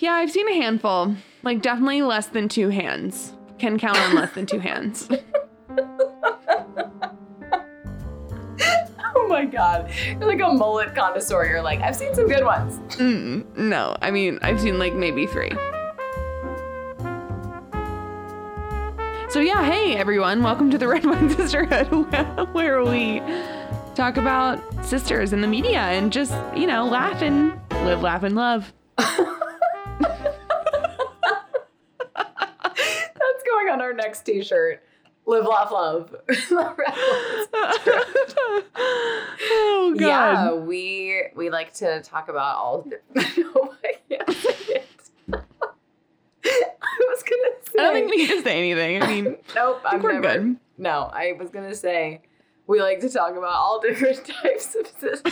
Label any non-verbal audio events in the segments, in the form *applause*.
yeah, I've seen a handful. Like definitely less than two hands. Can count on less than two hands. *laughs* Oh my god. You're like a mullet connoisseur. You're like, I've seen some good ones. Mm, no, I mean I've seen like maybe three. So yeah, hey everyone, welcome to the *laughs* Red Wine Sisterhood, *laughs* where we talk about sisters in the media and just you know laugh and live, laugh and love. Our next t-shirt. Live, laugh, love. *laughs* oh god. yeah, we we like to talk about all. no, *laughs* I can't *laughs* say. I was gonna say. I don't think we need to say anything. I mean, Nope, I I'm we're never. good. No, I was gonna say we like to talk about all different types of sisters.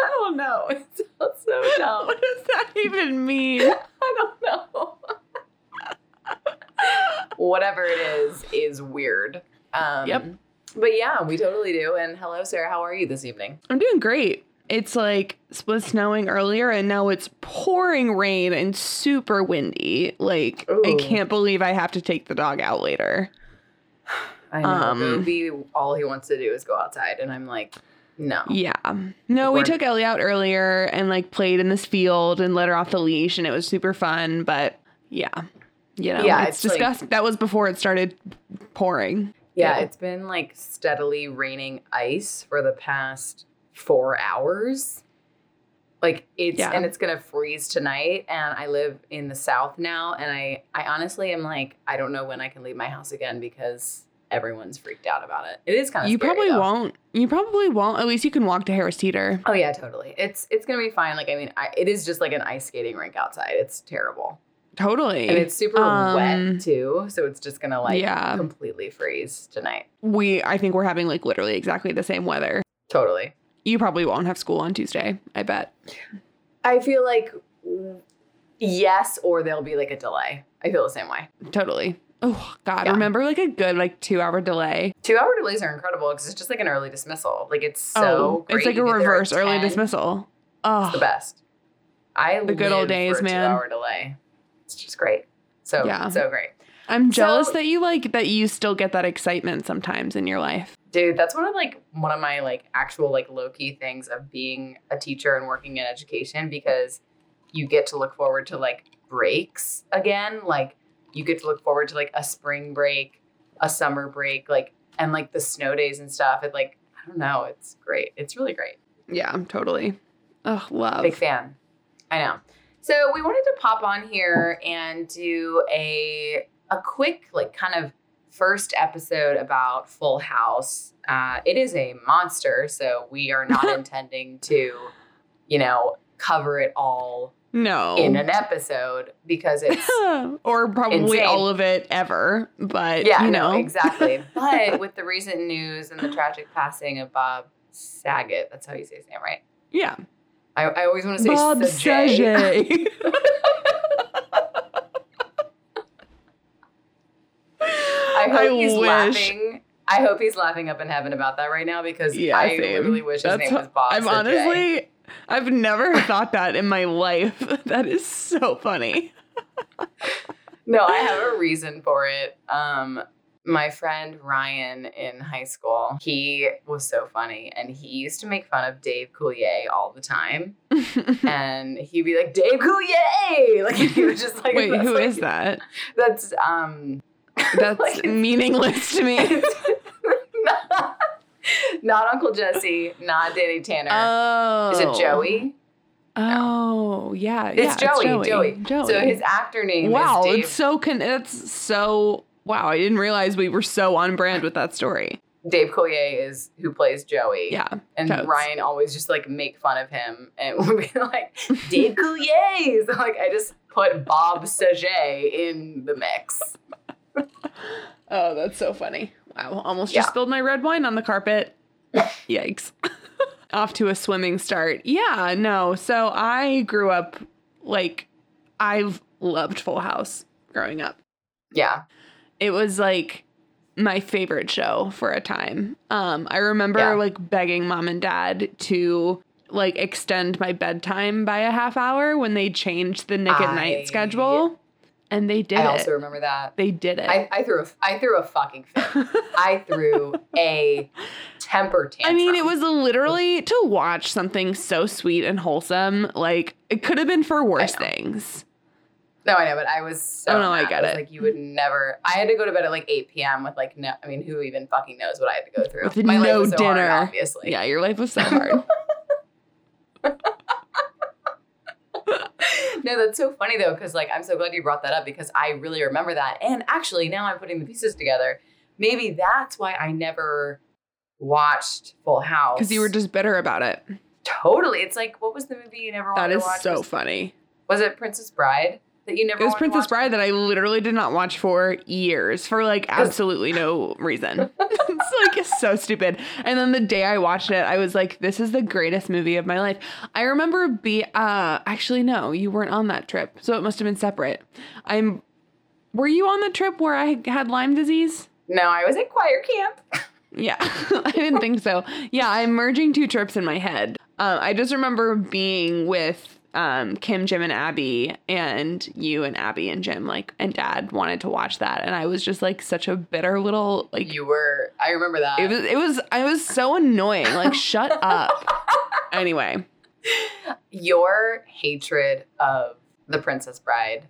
I don't know. It sounds so dumb. What does that even mean? I don't know. Whatever it is, is weird. Um, Yep. But yeah, we totally do. And hello, Sarah. How are you this evening? I'm doing great. It's like it was snowing earlier and now it's pouring rain and super windy. Like I can't believe I have to take the dog out later. *sighs* I know. Um, Ruby, all he wants to do is go outside. And I'm like, no. Yeah. No, we took Ellie out earlier and like played in this field and let her off the leash and it was super fun, but yeah. You know, Yeah, it's, it's like- disgusting. that was before it started pouring. Yeah, Yeah. it's been like steadily raining ice for the past four hours. Like it's Yeah. and it's gonna freeze tonight. And I live in the south now, and I I honestly am like I don't know when I can leave my house again because everyone's freaked out about it. It is kind of You probably won't. You probably won't. At least you can walk to Harris Teeter. Oh yeah, totally. It's it's gonna be fine. Like I mean, I, it is just like an ice skating rink outside. It's terrible, Totally. and it's super Um, wet too. So it's just gonna like Yeah. completely freeze tonight. we I think we're having like literally exactly the same weather. Totally. You probably won't have school on Tuesday, I bet. I feel like yes, or there'll be like a delay. I feel the same way. Totally. Oh God, Yeah. remember like a good like two hour delay. Two hour delays are incredible because it's just like an early dismissal. Like it's so oh, great. it's like a You get there at reverse early 10. dismissal. It's the Oh, best. I The good old days, man. Two hour delay. It's just great. So Yeah. so great. I'm jealous So- that you like that you still get that excitement sometimes in your life. Dude, that's one of like one of my like actual like low key things of being a teacher and working in education because you get to look forward to like breaks again. Like you get to look forward to like a spring break, a summer break, like and like the snow days and stuff. It like I don't know, it's great. It's really great. Yeah, totally. Oh, love. Big fan. I know. So we wanted to pop on here and do a a quick like kind of first episode about Full House. Uh, it is a monster, so we are not *laughs* intending to, you know, cover it all No. in an episode because it's *laughs* or probably Insane. all of it ever, but yeah, you no, exactly. *laughs* But with the recent news and the tragic passing of Bob Saget, that's how you say his name, right? Yeah. I, I always want to say Bob Saget. I hope I he's wish. laughing. I hope he's laughing up in heaven about that right now because Yeah, I same. literally wish his That's name was Bob. I'm Saget. honestly, I've never thought that in my life. *laughs* That is so funny. no, I have a reason for it. Um, my friend Ryan in high school, he was so funny, and he used to make fun of Dave Coulier all the time, *laughs* and he'd be like, "Dave Coulier," *laughs* like he was just like, Wait, who like- is that? That's um, *laughs* That's Like- meaningless to me. not, not Uncle Jesse, not Danny Tanner. Oh. is it Joey? Oh, yeah. It's yeah, Joey, Joey. Joey. So his actor name wow, is Dave. it's so con- it's so wow. I didn't realize we were so on brand with that story. Dave Coulier is who plays Joey. Yeah, And totes. Ryan always just like make fun of him and *laughs* would be like, Dave Coulier. So *laughs* like I just put Bob Saget in the mix. *laughs* Oh, that's so funny. Wow, almost Yeah. just spilled my red wine on the carpet. Yikes. Off to a swimming start. Yeah, no. So I grew up like I've loved Full House growing up. Yeah. It was like my favorite show for a time. Um I remember Yeah. like begging mom and dad to like extend my bedtime by a half hour when they changed the Nick at I- Night schedule. And they did I it. also remember that. they did it. I, I threw a I threw a fucking fit. *laughs* I threw a temper tantrum. I mean, it was literally to watch something so sweet and wholesome. Like it could have been for worse things. No, I know, but I was so. Oh, no, I mad. get was it. Like you would never. I had to go to bed at like eight p.m. with like no. I mean, who even fucking knows what I had to go through? With My life no was so hard, dinner. obviously. Yeah, your life was so *laughs* hard. *laughs* no, that's so funny though, because like I'm so glad you brought that up because I really remember that. And actually, now I'm putting the pieces together. Maybe that's why I never watched Full House Because you were just bitter about it. totally. It's like what was the movie you never That is so was, funny. was it Princess Bride that you never? It was Princess? Bride that I literally did not watch for years for like *laughs* absolutely no reason. *laughs* *laughs* it's like so stupid. And then the day I watched it, I was like, this is the greatest movie of my life. I remember be uh actually no, you weren't on that trip. So it must have been separate. I'm were you on the trip where I had Lyme disease? No, I was at choir camp. Yeah, I didn't think so. Yeah, I'm merging two trips in my head. Um, I just remember being with um, Kim, Jim, and Abby, and you and Abby and Jim, like, and Dad wanted to watch that, and I was just like such a bitter little like. You were. I remember that. It was. It was. I was so annoying. Like, shut *laughs* up. Anyway, Your hatred of the Princess Bride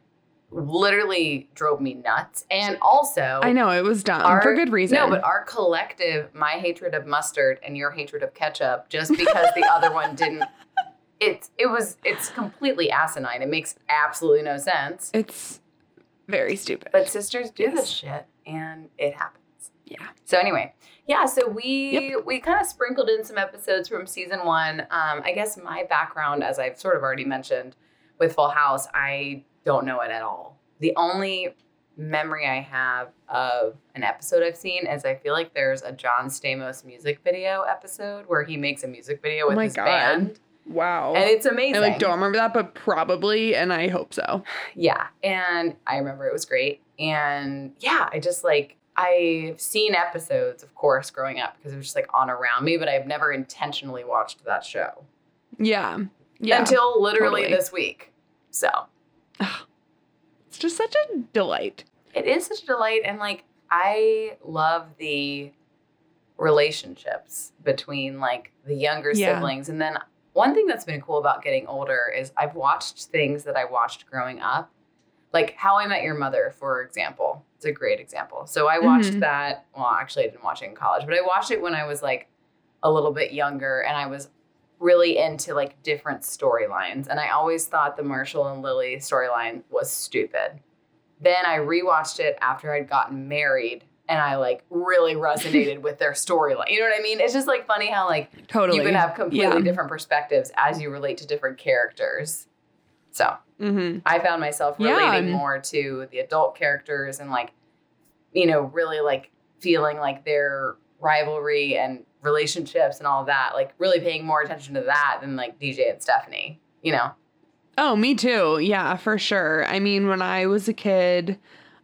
literally drove me nuts, and also I know it was dumb our- for good reason. No, but our collective, my hatred of mustard and your hatred of ketchup, just because the other one didn't. *laughs* It it was it's completely asinine. It makes absolutely no sense. it's very stupid. But sisters do Yes. this shit, and it happens. yeah. So anyway, yeah. So we we kind of sprinkled in some episodes from season one. Um, I guess my background, as I've sort of already mentioned, with Full House, I don't know it at all. The only memory I have of an episode I've seen is I feel like there's a John Stamos music video episode where he makes a music video Oh with my his God. band, Wow. and it's amazing. I like don't remember that, but probably, and I hope so. *sighs* Yeah. And I remember it was great. And yeah, I just like, I've seen episodes, of course, growing up because it was just like on around me, but I've never intentionally watched that show Yeah. Yeah. until literally totally. this week. So it's just such a delight. it is such a delight. And like, I love the relationships between like the younger Yeah. siblings. And then one thing that's been cool about getting older is I've watched things that I watched growing up, like How I Met Your Mother, for example. It's a great example. So I watched Mhm. that. Well, actually, I didn't watch it in college, but I watched it when I was like a little bit younger and I was really into like different storylines. And I always thought the Marshall and Lily storyline was stupid. Then I rewatched it after I'd gotten married and I like really *laughs* resonated with their storyline. You know what I mean? It's just like funny how like Totally. you can have completely Yeah. different perspectives as you relate to different characters. So Mm-hmm. I found myself Yeah. relating more to the adult characters and like, you know, really like feeling like their rivalry and relationships and all that, like really paying more attention to that than like DJ and Stephanie, you know? Oh, me too. Yeah, for sure. I mean, when I was a kid,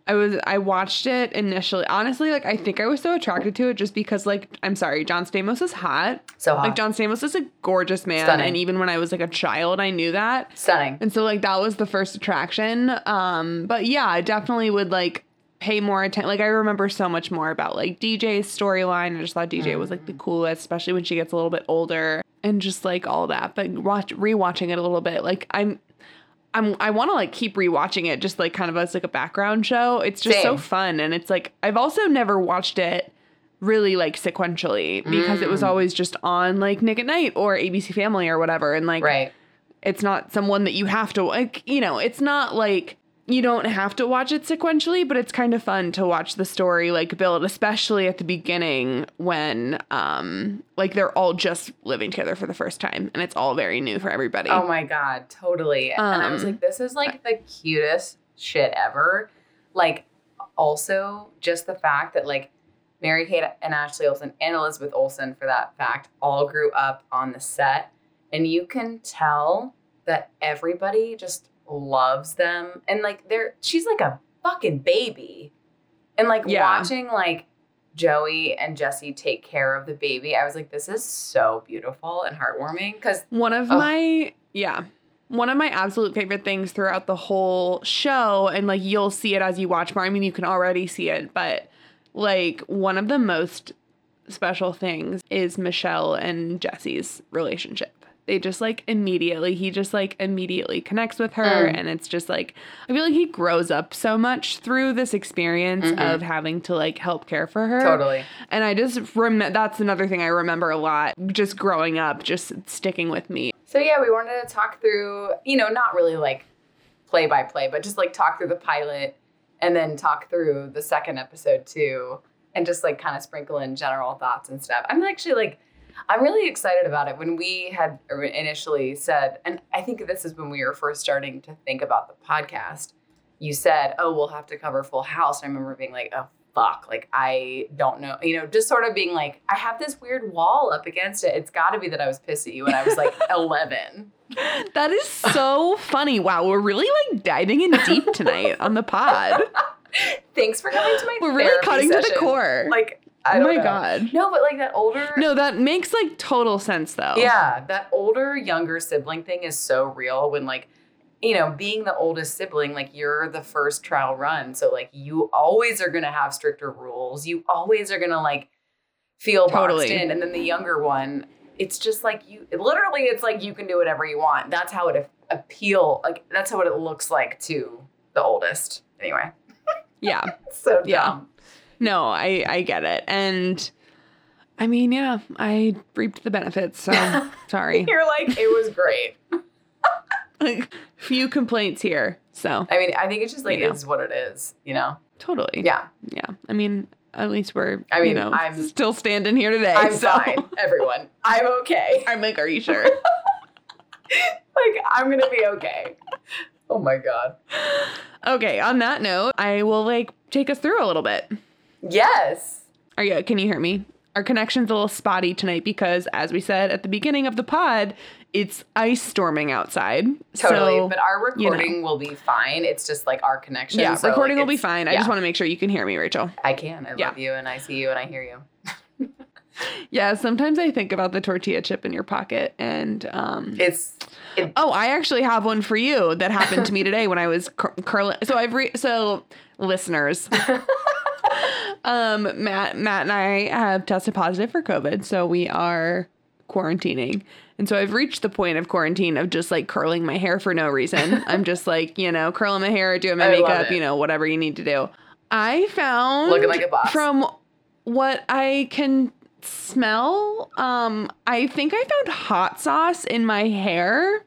I was I watched it initially. Honestly, like I think I was so attracted to it just because like I'm sorry, John Stamos is hot. So hot. Like John Stamos is a gorgeous man Stunning. and even when I was like a child, I knew that. Stunning. And so like that was the first attraction. Um but yeah, I definitely would like pay more attention. Like I remember so much more about like DJ's storyline. I just thought DJ was like the coolest, especially when she gets a little bit older and just like all that. But watch rewatching it a little bit, like I'm I'm I want to like keep rewatching it just like kind of as like a background show. It's just so fun and it's like I've also never watched it really like sequentially because it was Mm. always just on like Nick at Night or ABC Family or whatever and like Right. it's not someone that you have to like you know it's not like you don't have to watch it sequentially but it's kind of fun to watch the story like build especially at the beginning when um like they're all just living together for the first time and it's all very new for everybody Oh my god, totally. and I was Um, like, this is like the cutest shit ever. Like, also just the fact that like Mary Kate and Ashley Olsen and Elizabeth Olsen, for that fact, all grew up on the set, and you can tell that everybody just loves them, and like they're she's like a fucking baby, and like Yeah. watching like Joey and Jesse take care of the baby, I was like, this is so beautiful and heartwarming. Because One of Ugh. my yeah. One of my absolute favorite things throughout the whole show, and like you'll see it as you watch more. I mean, you can already see it, but like one of the most special things is Michelle and Jesse's relationship. They just like immediately, he just like immediately connects with her. Mm. And it's just like, I feel like he grows up so much through this experience Mhm. of having to like help care for her. totally. And I just remember that's another thing I remember a lot, just growing up, just sticking with me. So yeah, we wanted to talk through, you know, not really like play by play, but just like talk through the pilot and then talk through the second episode too, and just like kind of sprinkle in general thoughts and stuff. I'm actually like, I'm really excited about it. When we had initially said, and I think this is when we were first starting to think about the podcast, you said, oh, we'll have to cover Full House. And I remember being like, oh, fuck. Like, I don't know. You know, just sort of being like, I have this weird wall up against it. It's got to be that I was pissed at you when I was like *laughs* 11. That is so funny. Wow, we're really like diving in deep tonight on the pod. *laughs* Thanks for coming to my We're really cutting to the core. Like, I oh my know. god. No, but like that older. No, that makes like total sense though. Yeah, that older younger sibling thing is so real when like you know, being the oldest sibling, like you're the first trial run. So like you always are gonna have stricter rules. You always are gonna like feel boxed Totally. in. And then the younger one, it's just like you literally it's like you can do whatever you want. That's how it appeal like that's how it looks like to the oldest. Anyway. Yeah. *laughs* So Yeah. No, I I get it. And I mean, yeah, I reaped the benefits. So *laughs* sorry. You're like, it was great. like *laughs* few complaints here. So I mean, I think it's just like You know. it's what it is, you know? totally. Yeah. Yeah. I mean, at least we're I mean, you know I'm- still standing here today. I'm so fine, everyone. I'm okay. *laughs* I'm like, are you sure? Like, I'm gonna be okay. Oh my god. okay, on that note, I will like take us through a little bit. Yes. Are you can you hear me? Our connection's a little spotty tonight because as we said at the beginning of the pod, it's ice storming outside. Totally. So, but our you know. recording will be fine. It's just like our connection. yeah, so, recording like, will be fine. I yeah. just want to make sure you can hear me, Rachel. I can. I Yeah. love you and I see you and I hear you. *laughs* Yeah, sometimes I think about the tortilla chip in your pocket and um It's it, Oh, I actually have one for you that happened to me *laughs* today when I was cur- curling. So I've re- so listeners, *laughs* um, Matt, Matt and I have tested positive for COVID, so we are quarantining, and so I've reached the point of quarantine of just like curling my hair for no reason. *laughs* I'm just like you know curling my hair, doing my I makeup, you know whatever you need to do. I found Looking like a boss. from what I can smell. Um, I think I found hot sauce in my hair.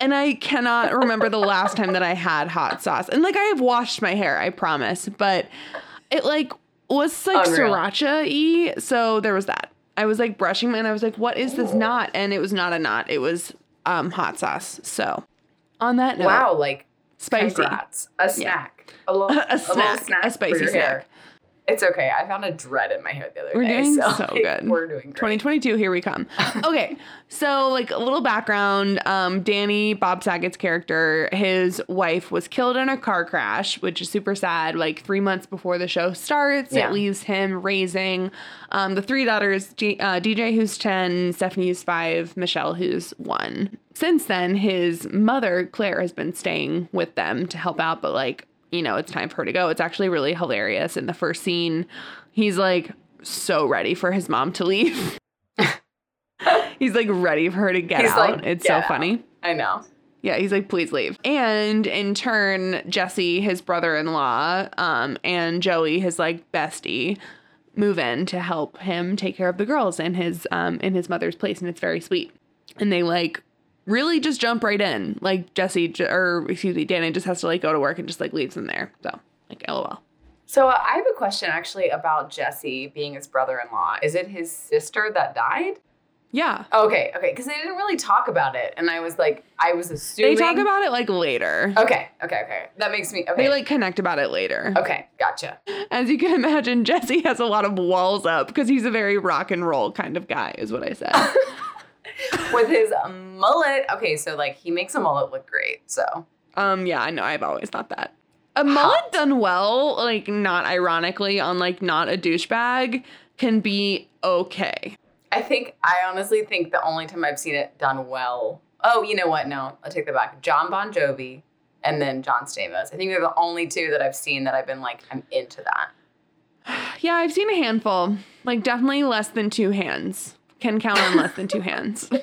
And I cannot remember the last time that I had hot sauce. And like I have washed my hair, I promise, but it like was like sriracha y. So there was that. I was like brushing my and I was like, what is this knot? And it was not a knot. It was um hot sauce. So on that note, wow, like spicy. congrats. A snack. A little *laughs* A a, snack, little snack a spicy snack. hair. It's okay. I found a dread in my hair the other We're day. doing so so like, good. We're doing great. 2022, here we come. *laughs* Okay, so like a little background um, Danny, Bob Saget's character, his wife was killed in a car crash, which is super sad. Like three months before the show starts, Yeah. it leaves him raising um, the three daughters G- uh, DJ, who's 10, Stephanie, who's five, Michelle, who's one. Since then, his mother, Claire, has been staying with them to help out, but like, you know, it's time for her to go. It's actually really hilarious. In the first scene, he's like so ready for his mom to leave. *laughs* he's like ready for her to get He's out. like, it's "Get so out." funny. I know. Yeah, he's like, please leave. And in turn, Jesse, his brother-in-law, um, and Joey, his like bestie, move in to help him take care of the girls in his um in his mother's place, and it's very sweet. And they like really just jump right in. Like Jesse, or excuse me, Danny just has to like go to work and just like leaves them there. So like, lol. So uh, I have a question actually about Jesse being his brother-in-law. Is it his sister that died? Yeah, Okay, okay, because they didn't really talk about it, and I was like, I was assuming they talk about it like later. Okay, okay, okay. That makes me okay. They like connect about it later. okay, gotcha. As you can imagine, *laughs* Jesse has a lot of walls up because he's a very rock and roll kind of guy, is what I said. *laughs* *laughs* With his mullet. Okay, so like he makes a mullet look great. So um, yeah, I know. I've always thought that. A mullet done well, like not ironically on like not a douchebag, can be okay. I think I honestly think the only time I've seen it done well. Oh, you know what? No, I'll take that back. Jon Bon Jovi and then John Stamos. I think they're the only two that I've seen that I've been like, I'm into that. *sighs* Yeah, I've seen a handful. Like definitely less than two hands. Can count on less than two hands. *laughs*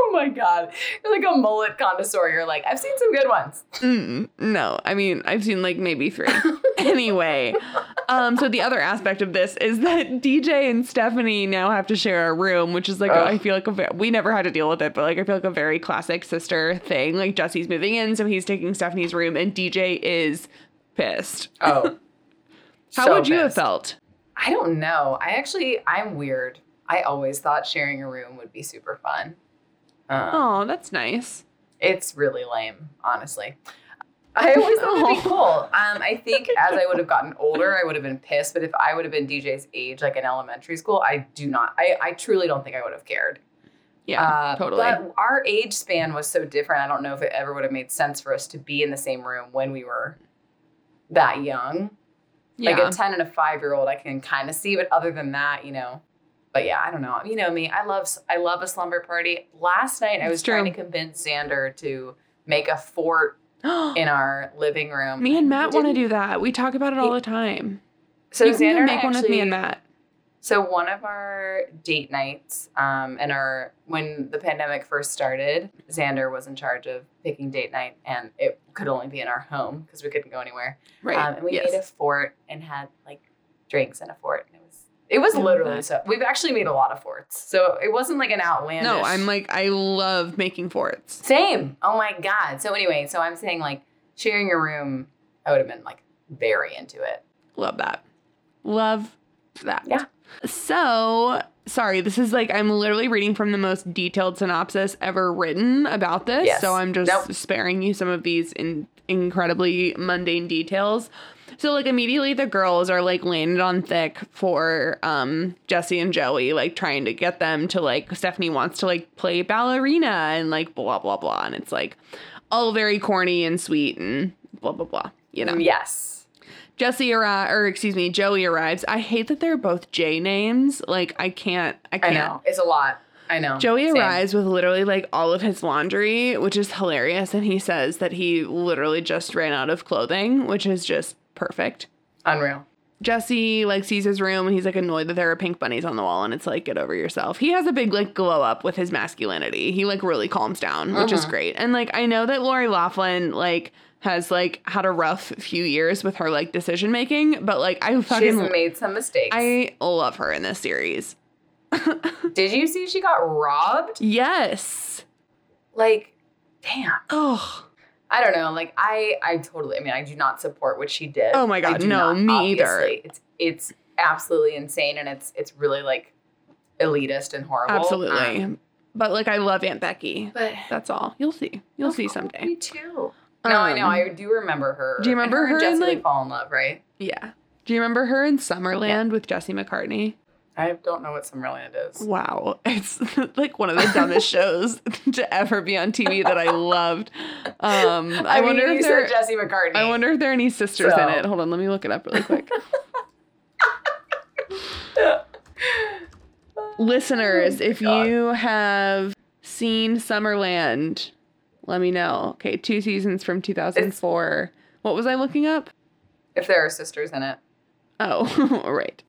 Oh my god, you're like a mullet connoisseur. You're like, I've seen some good ones. Mm, no, I mean I've seen like maybe three. *laughs* anyway, um, so the other aspect of this is that DJ and Stephanie now have to share a room, which is like Ugh. I feel like a we never had to deal with it, but like I feel like a very classic sister thing. Like Jesse's moving in, so he's taking Stephanie's room, and DJ is pissed. Oh, *laughs* How so would you have felt? I don't know. I actually, I'm weird. I always thought sharing a room would be super fun. Uh, Oh, that's nice. It's really lame, honestly. I always thought it'd be *laughs* cool. Um, I think *laughs* as I would have gotten older, I would have been pissed. But if I would have been DJ's age, like in elementary school, I do not. I, I truly don't think I would have cared. Yeah, Uh, totally. But our age span was so different. I don't know if it ever would have made sense for us to be in the same room when we were that young. Yeah. Like a 10 and a five year old, I can kind of see. But other than that, you know. But yeah, I don't know. You know me. I love I love a slumber party. Last night I was trying to convince Xander to make a fort *gasps* in our living room. me and Matt want to do that. We talk about it all the time. So you can Xander and make I one with me and Matt. So one of our date nights, um, and our when the pandemic first started, Xander was in charge of picking date night, and it could only be in our home because we couldn't go anywhere. Right. Um, and we yes. made a fort and had like drinks in a fort, and it was it was literally so. We've actually made a lot of forts, so it wasn't like an outlandish. no, I'm like I love making forts. same. Oh my god. So anyway, so I'm saying like sharing a room, I would have been like very into it. Love that. Love that. Yeah. So, sorry, this is like I'm literally reading from the most detailed synopsis ever written about this. Yes. So I'm just Nope. sparing you some of these in incredibly mundane details. So like immediately the girls are like landed on thick for um Jesse and Joey, like trying to get them to like Stephanie wants to like play ballerina and like blah blah blah. And it's like all very corny and sweet and blah blah blah. You know. Yes. Jesse arrives, or excuse me, Joey arrives. I hate that they're both J names. Like I can't, I I can't. know. It's a lot. I know. Joey Same. arrives with literally like all of his laundry, which is hilarious, and he says that he literally just ran out of clothing, which is just perfect. Unreal. Jesse like sees his room and he's like annoyed that there are pink bunnies on the wall and it's like get over yourself. He has a big like glow up with his masculinity. He like really calms down, which is Mhm. great. And like I know that Lori Loughlin like has like had a rough few years with her like decision making, but like I She's fucking made some mistakes. I love her in this series. *laughs* Did you see she got robbed? Yes. Like, damn. Oh. I don't know. Like, I, I totally. I mean, I do not support what she did. Oh my God, no, not, me either. It's it's absolutely insane, and it's it's really like elitist and horrible. Absolutely. Um, but like I love Aunt Becky. but That's all. You'll see. You'll see someday. Me too. No, I know. Um, I do remember her. do you remember and her in, Jesse like- like, fall in love, right? Yeah. Do you remember her in Summerland with Jesse McCartney? I don't know what Summerland is. Wow. *laughs* It's like one of the dumbest *laughs* shows to ever be on TV that I loved. Um, *laughs* I, I, mean, wonder if there Jesse McCartney. I wonder if there are any sisters in it. Hold on, let me look it up really quick. Listeners, if Oh God. you have seen Summerland, let me know. Okay, two seasons from 2004. What was I looking up? if there are sisters in it, Oh, right.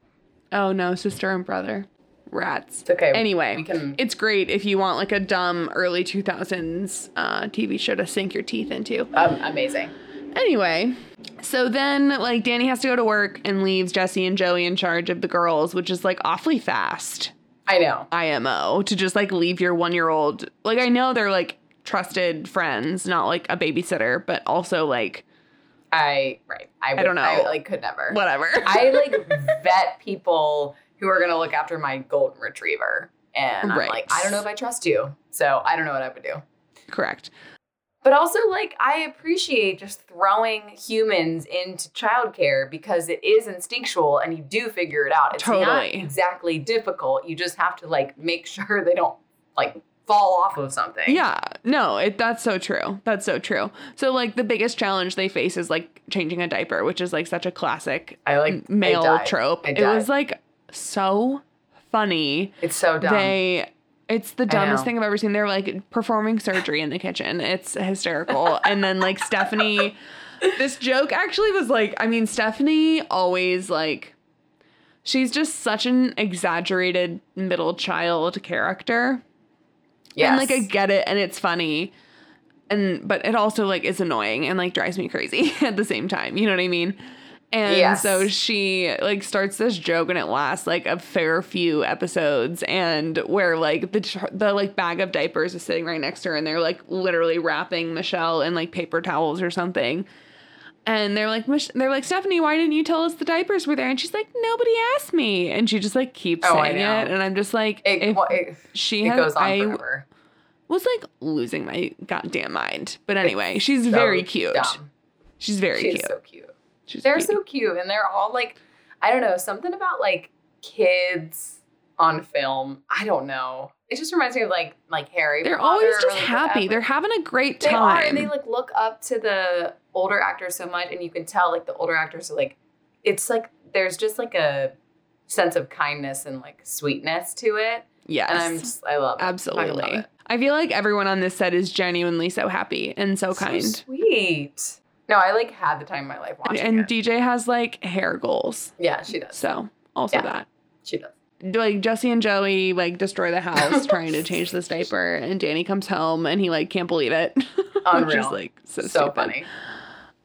Oh no, sister and brother. Rats. it's okay. Anyway, we can. it's great if you want like a dumb early 2000s uh, TV show to sink your teeth into. Um, amazing. Anyway, so then like Danny has to go to work and leaves Jesse and Joey in charge of the girls, which is like awfully fast. I know. IMO to just like leave your one year old. Like I know they're like trusted friends, not like a babysitter, but also like I right. I, would, don't know. I like could never. whatever. *laughs* I like vet people who are gonna look after my golden retriever, and Right. I'm like, I don't know if I trust you, so I don't know what I would do. Correct. But also, like, I appreciate just throwing humans into childcare because it is instinctual and you do figure it out. It's not Totally. exactly difficult. You just have to like make *laughs* sure they don't like fall off of something. Yeah, no, it that's so true. That's so true. So like the biggest challenge they face is like changing a diaper, which is like such a classic I like I male died. trope. I It was like so funny. It's so dumb. They it's the dumbest thing I've ever seen. They're like performing surgery in the kitchen. It's hysterical. and then like Stephanie this joke actually was like I mean Stephanie always like she's just such an exaggerated middle child character. Yes. And like I get it and it's funny. And but it also like is annoying and like drives me crazy *laughs* at the same time. You know what I mean? And Yes. so she like starts this joke and it lasts like a fair few episodes and where like the the like bag of diapers is sitting right next to her and they're like literally wrapping Michelle in like paper towels or something. And they're like, they're like, Stephanie, why didn't you tell us the diapers were there? And she's like, nobody asked me. And she just like keeps Oh, saying it. And I'm just like, it, if well, it, she it had, goes on I forever. was like losing my goddamn mind. But anyway, It's she's so very cute. dumb. She's very She's cute. so cute. she's They're cute. so cute, and they're all like, I don't know, something about like kids on film. I don't know. It just reminds me of like like Harry. They're Potter, always just really happy. They're having a great They time. are, and they like look up to the older actors so much, and you can tell like the older actors are like, it's like there's just like a sense of kindness and like sweetness to it, yes. and I'm just I love it. I Absolutely. love it. I feel like everyone on this set is genuinely so happy and so kind. sweet. No, I like had the time of my life watching and it. DJ has like hair goals. yeah, she does. So also Yeah. that. She does. Like Jesse and Joey like destroy the house *laughs* trying to change this diaper and Danny comes home and he like can't believe it. *laughs* Which is like so, So, stupid. funny.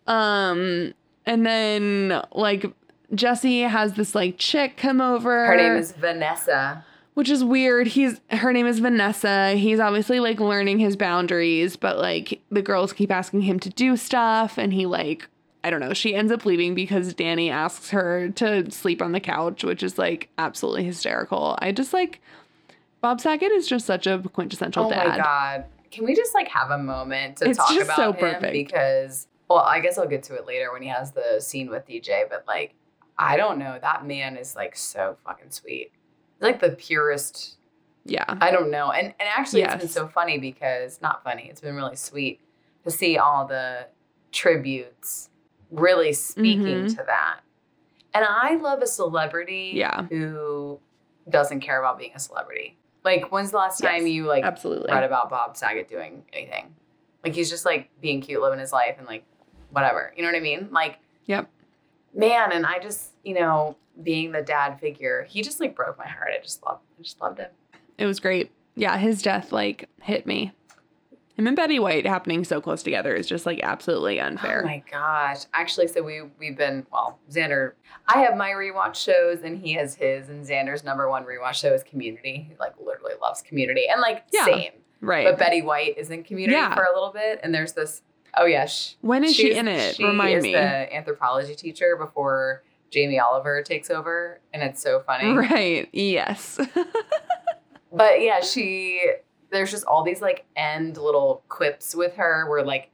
Um and then like Jesse has this like chick come over. Her name is Vanessa. which is weird. He's her name is Vanessa. He's obviously like learning his boundaries, but like the girls keep asking him to do stuff and he like I don't know. She ends up leaving because Danny asks her to sleep on the couch, which is like absolutely hysterical. I just like Bob Saget is just such a quintessential Oh dad. Oh my god. Can we just like have a moment to It's talk about so him? perfect. Because well, I guess I'll get to it later when he has the scene with DJ, but like I don't know. That man is like so fucking sweet. Like the purest Yeah. I don't know. And and actually it's been so funny because not funny, it's been really sweet to see all the tributes really speaking Mhm. to that. And I love a celebrity Yeah. who doesn't care about being a celebrity. Like when's the last time Yes, you like Absolutely. read about Bob Saget doing anything? Like he's just like being cute, living his life and like whatever. You know what I mean? Like Yep. man, and I just, you know, being the dad figure, he just like broke my heart. I just loved I just loved him. It was great. Yeah, his death like hit me. Him and Betty White happening so close together is just like absolutely unfair. Oh my gosh. Actually, so we we've been well, Xander I have my rewatch shows and he has his and Xander's number one rewatch show is community. He like literally loves community. And like Yeah. same. right. But Betty White is in community Yeah. for a little bit. And there's this oh yeah. sh- when is she in it? She Remind is me. the anthropology teacher before Jamie Oliver takes over. And it's so funny. Right. Yes. *laughs* But yeah, she there's just all these like end little quips with her where like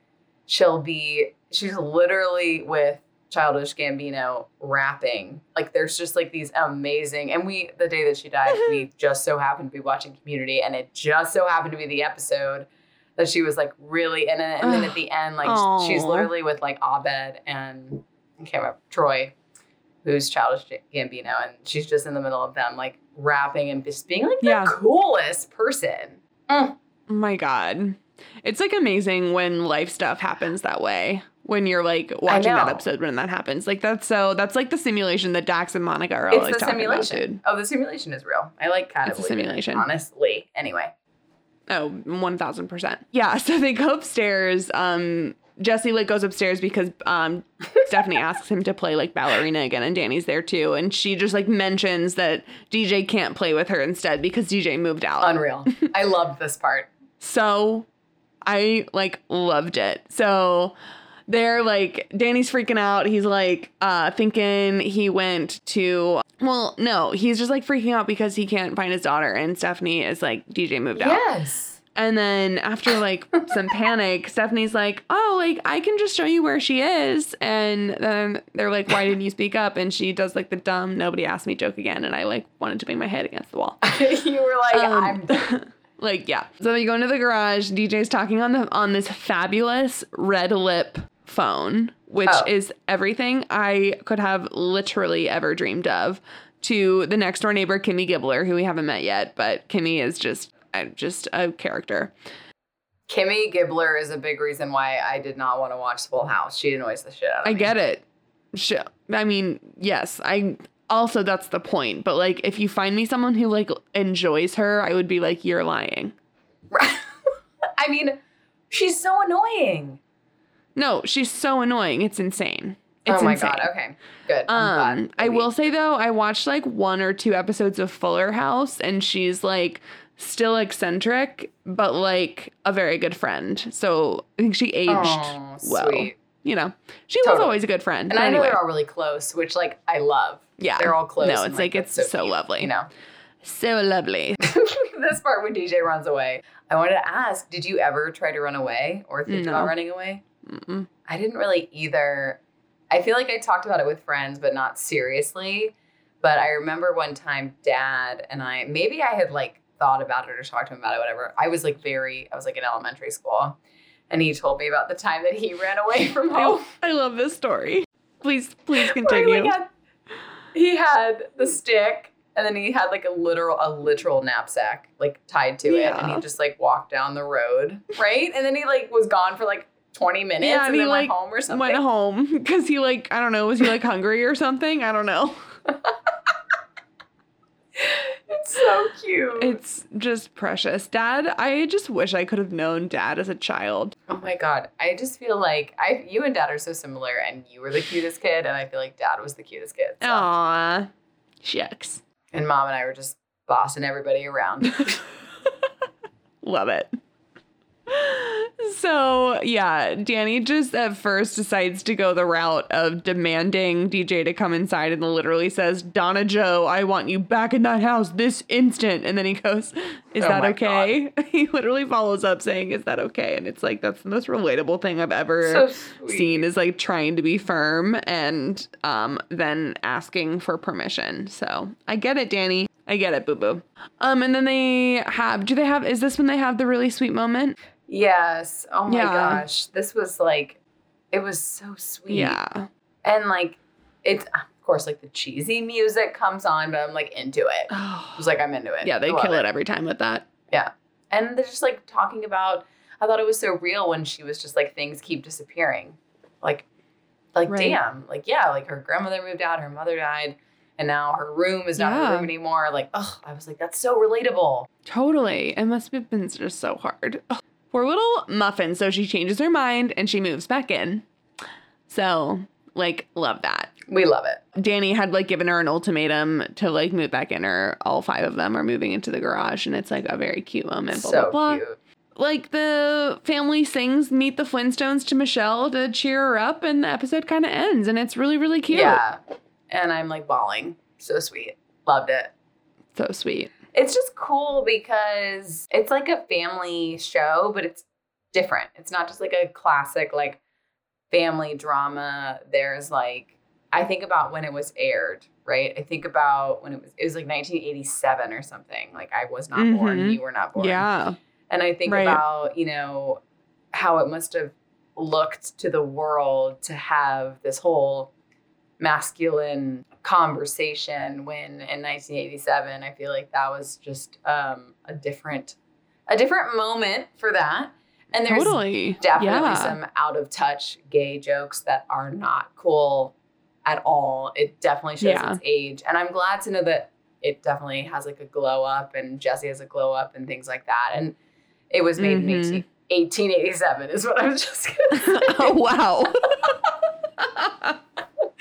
she'll be she's literally with Childish Gambino rapping. Like there's just like these amazing and we the day that she died, we *laughs* just so happened to be watching community and it just so happened to be the episode that she was like really in it. And then at *sighs* the end, like she's literally with like Abed and I can't remember Troy, who's Childish Gambino, and she's just in the middle of them, like rapping and just being like the Yeah. coolest person. Oh my god. It's like amazing when life stuff happens that way. When you're like watching that episode when that happens. Like that's so that's like the simulation that Dax and Monica are It's always the talking simulation. about, dude. oh, the simulation is real. I like kind It's a of believe in it, simulation. honestly. Anyway, Oh, Oh, one thousand percent. Yeah. *laughs* So they go upstairs. Um Jesse like goes upstairs because um *laughs* Stephanie asks him to play like ballerina again and Danny's there too. And she just like mentions that DJ can't play with her instead because DJ moved out. unreal. *laughs* I loved this part. So I like loved it. So they're like Danny's freaking out. He's like uh thinking he went to well, no, he's just like freaking out because he can't find his daughter and Stephanie is like DJ moved out. Yes. And then after like some *laughs* panic, Stephanie's like, "Oh, like I can just show you where she is." And then they're like, "Why didn't you speak up?" And she does like the dumb nobody asked me joke again and I like wanted to bang my head against the wall. *laughs* you were like, Um, I'm *laughs* Like, yeah. So they go into the garage. DJ's talking on the on this fabulous red lip phone, which Oh. is everything I could have literally ever dreamed of. To the next door neighbor, Kimmy Gibbler, who we haven't met yet, but Kimmy is just just a character. Kimmy Gibbler is a big reason why I did not want to watch Full House. She annoys the shit out of I me. get it. Sh- I mean, yes, I also that's the point. But like, if you find me someone who like enjoys her, I would be like, you're lying. *laughs* I mean, she's so annoying. No, she's so annoying. It's insane. It's oh my insane. god. Okay. Good. Um, I will say though, I watched like one or two episodes of Fuller House, and she's like still eccentric, but like a very good friend. So I think she aged Oh, well. sweet. You know, she was always a good friend. And I know anyway, they're all really close, which like I love. yeah, They're all close. No, it's like, that's it's so cute, lovely. You know. so lovely. *laughs* this part when DJ runs away. I wanted to ask, did you ever try to run away or think No. about running away? Mm-mm. I didn't really either. I feel like I talked about it with friends, but not seriously. But I remember one time dad and I, maybe I had like thought about it or talked to him about it, whatever. I was like very, I was like in elementary school. And he told me about the time that he *laughs* ran away from home. *laughs* I, love this story. Please, please *laughs* he, continue. like, had, he had the stick and then he had like a literal a literal knapsack like tied to it and he just like walked down the road right and then he like was gone for like 20 minutes Yeah, and, and he, then like, went home or something Went home because he like I don't know was he like hungry or something? I don't know. It's so cute It's just precious. Dad, I just wish I could have known dad as a child. oh my god i just feel like i you and dad are so similar and you were the cutest kid and i feel like dad was the cutest kid so. Aw. Shucks. and mom and i were just bossing everybody around *laughs* Love it. So, yeah, Danny just at first decides to go the route of demanding DJ to come inside and literally says, Donna Jo, I want you back in that house this instant. And then he goes, Is Oh that okay? *laughs* He literally follows up saying, Is that okay? And it's like, that's the most relatable thing I've ever so seen is like trying to be firm and um then asking for permission. So I get it, Danny. I get it, boo boo. Um, and then they have. Do they have? Is this when they have the really sweet moment? Yes oh my Yeah. gosh this was like it was so sweet Yeah. and like it's of course like the cheesy music comes on but i'm like into it *sighs* i was like i'm into it yeah, they kill it every time with that. Yeah. And they're just like talking about i thought it was so real when she was just like things keep disappearing like like Right. damn like yeah like her grandmother moved out her mother died and now her room is not Yeah. her room anymore like oh i was like that's so relatable Totally. It must have been just so hard. Ugh. *laughs* Poor little muffin. So she changes her mind and she moves back in. So, like, love that. we love it Danny had like given her an ultimatum to like move back in, or all five of them are moving into the garage, and it's like a very cute moment. Blah, so blah, blah. cute Like the family sings "Meet the Flintstones" to Michelle to cheer her up, and the episode kind of ends, and it's really really cute. yeah and i'm like bawling so sweet loved it so sweet. It's just cool because it's like a family show, but it's different. It's not just like a classic like family drama. There's like I think about when it was aired, right? I think about when it was it was like 1987 or something. Like I was not born, Mhm. you were not born. Yeah, And I think Right. about, you know, how it must have looked to the world to have this whole masculine conversation when in 1987 I feel like that was just um, a different a different moment for that. And there's totally. definitely yeah. some out of touch gay jokes that are not cool at all. It definitely shows Yeah. its age. And I'm glad to know that it definitely has like a glow up and Jesse has a glow up and things like that. And it was made Mhm. in 18, 1887 is what I was just gonna say. *laughs* oh wow. *laughs*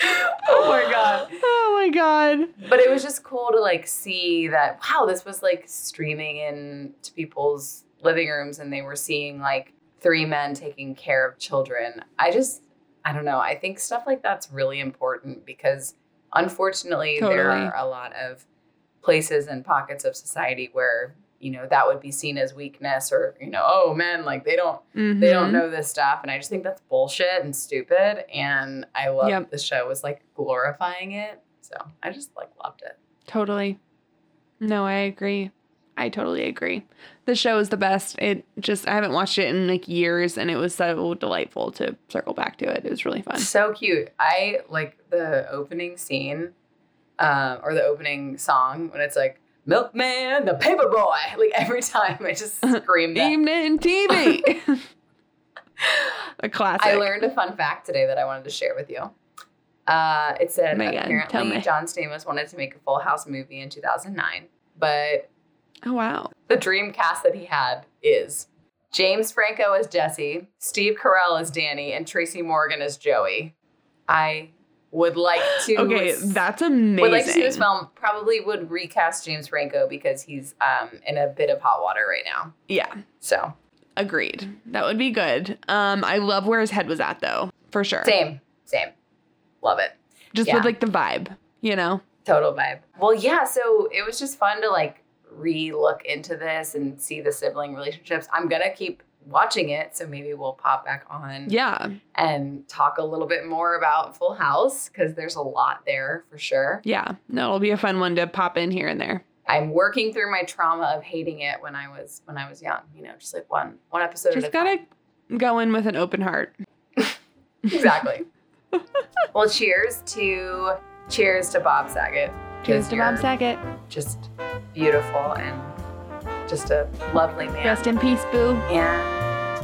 *laughs* oh my god. Oh my god. But it was just cool to like see that wow, this was like streaming into people's living rooms and they were seeing like three men taking care of children. I just I don't know. I think stuff like that's really important because unfortunately there are a lot of places and pockets of society where you know that would be seen as weakness or you know oh men like they don't they don't Mhm. know this stuff and i just think that's bullshit and stupid and i love Yep. the show was like glorifying it so i just like loved it Totally. No, I agree. I totally agree. The show is the best. It just I haven't watched it in like years, and it was so delightful to circle back to it. It was really fun. So cute. I like the opening scene, um, or the opening song when it's like Milkman, the paper boy. *laughs* Like every time I just *laughs* scream that. Evening TV. *laughs* a classic. I learned a fun fact today that I wanted to share with you. Uh, it said Megan, tell apparently me. John Stamos wanted to make a Full House movie in 2009, but Oh wow. the dream cast that he had is James Franco as Jesse, Steve Carell as Danny, and Tracy Morgan as Joey. I would like to. Okay, that's amazing. would like to see this film. Probably would recast James Franco because he's um, in a bit of hot water right now. Yeah, So agreed. That would be good. Um, I love where his head was at though, for sure. same, same, love it. Just yeah. with like the vibe, you know. Total vibe. Well, yeah. So it was just fun to like re-look into this and see the sibling relationships. I'm gonna keep watching it, so maybe we'll pop back on Yeah, and talk a little bit more about Full House because there's a lot there for sure. yeah. No, it'll be a fun one to pop in here and there. I'm working through my trauma of hating it when I was when I was young. You know, just like one one episode Just at a time. gotta go in with an open heart. *laughs* *laughs* exactly. well, cheers to cheers to Bob Saget. Cheers to Bob Saget. Just beautiful and just a lovely man. Rest in peace, boo. Yeah.